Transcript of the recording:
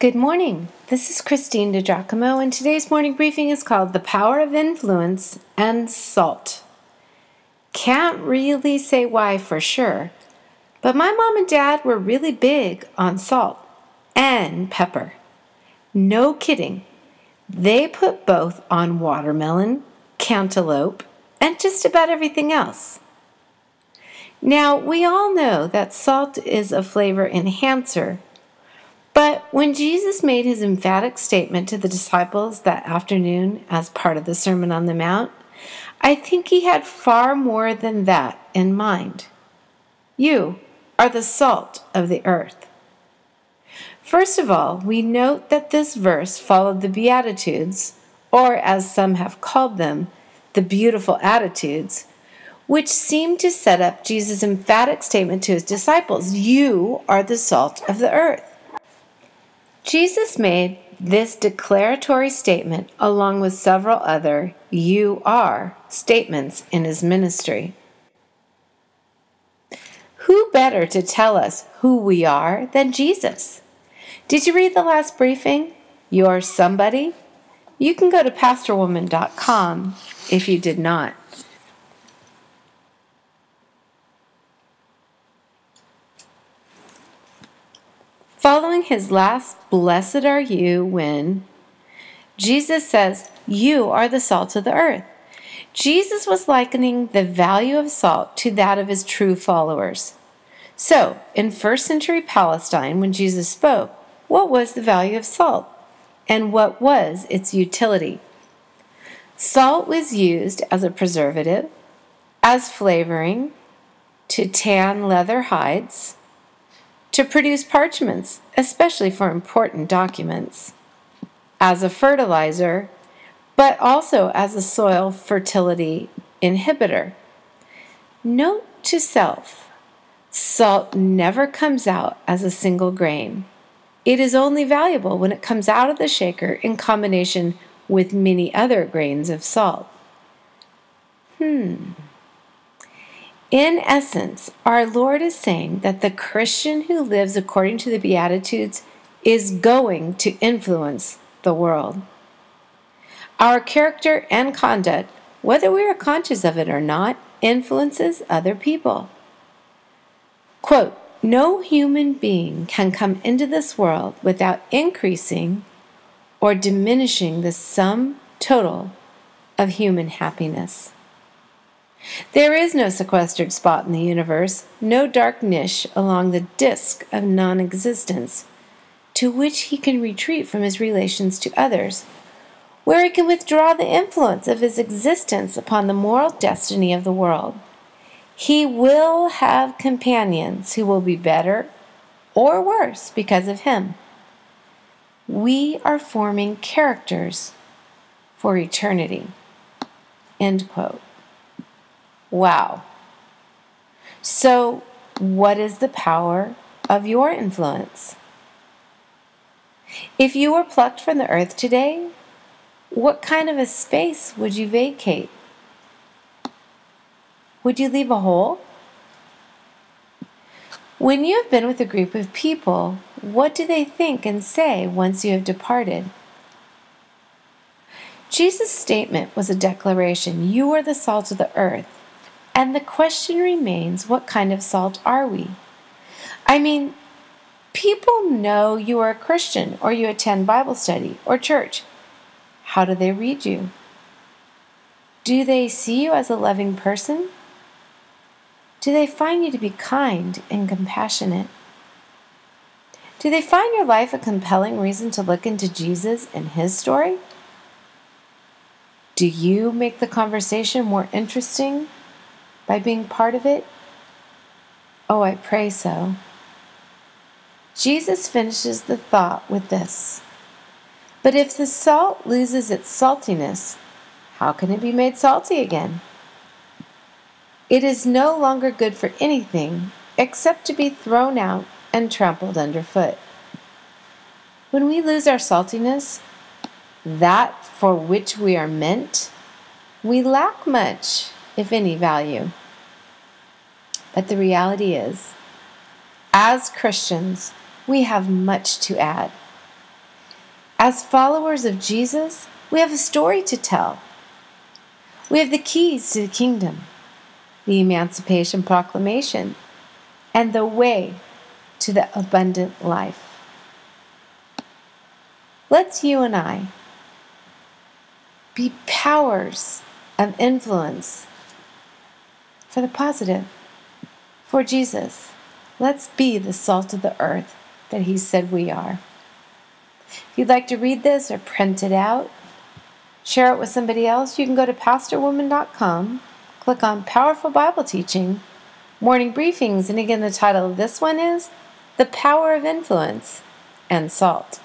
Good morning. This is Christine DiGiacomo, and today's morning briefing is called The Power of Influence and Salt. Can't really say why for sure, but my mom and dad were really big on salt and pepper. No kidding. They put both on watermelon, cantaloupe, and just about everything else. Now, we all know that salt is a flavor enhancer but when Jesus made his emphatic statement to the disciples that afternoon as part of the Sermon on the Mount, I think he had far more than that in mind. You are the salt of the earth. First of all, we note that this verse followed the Beatitudes, or as some have called them, the beautiful attitudes, which seem to set up Jesus' emphatic statement to his disciples You are the salt of the earth. Jesus made this declaratory statement along with several other you are statements in his ministry. Who better to tell us who we are than Jesus? Did you read the last briefing? You're somebody? You can go to pastorwoman.com if you did not. Following his last, Blessed are you, when Jesus says, You are the salt of the earth. Jesus was likening the value of salt to that of his true followers. So, in first century Palestine, when Jesus spoke, what was the value of salt? And what was its utility? Salt was used as a preservative, as flavoring, to tan leather hides, to produce parchments, especially for important documents, as a fertilizer, but also as a soil fertility inhibitor. Note to self salt never comes out as a single grain. It is only valuable when it comes out of the shaker in combination with many other grains of salt. Hmm. In essence, our Lord is saying that the Christian who lives according to the Beatitudes is going to influence the world. Our character and conduct, whether we are conscious of it or not, influences other people. Quote, no human being can come into this world without increasing or diminishing the sum total of human happiness. There is no sequestered spot in the universe, no dark niche along the disk of non existence to which he can retreat from his relations to others, where he can withdraw the influence of his existence upon the moral destiny of the world. He will have companions who will be better or worse because of him. We are forming characters for eternity. End quote. Wow. So, what is the power of your influence? If you were plucked from the earth today, what kind of a space would you vacate? Would you leave a hole? When you have been with a group of people, what do they think and say once you have departed? Jesus' statement was a declaration You are the salt of the earth. And the question remains what kind of salt are we? I mean, people know you are a Christian or you attend Bible study or church. How do they read you? Do they see you as a loving person? Do they find you to be kind and compassionate? Do they find your life a compelling reason to look into Jesus and his story? Do you make the conversation more interesting by being part of it? Oh, I pray so. Jesus finishes the thought with this But if the salt loses its saltiness, how can it be made salty again? It is no longer good for anything except to be thrown out and trampled underfoot. When we lose our saltiness, that for which we are meant, we lack much if any value. But the reality is, as Christians, we have much to add. As followers of Jesus, we have a story to tell. We have the keys to the kingdom, the Emancipation Proclamation, and the way to the abundant life. Let's you and I be powers of influence for the positive, for Jesus. Let's be the salt of the earth that He said we are. If you'd like to read this or print it out, share it with somebody else, you can go to pastorwoman.com, click on Powerful Bible Teaching, Morning Briefings, and again, the title of this one is The Power of Influence and Salt.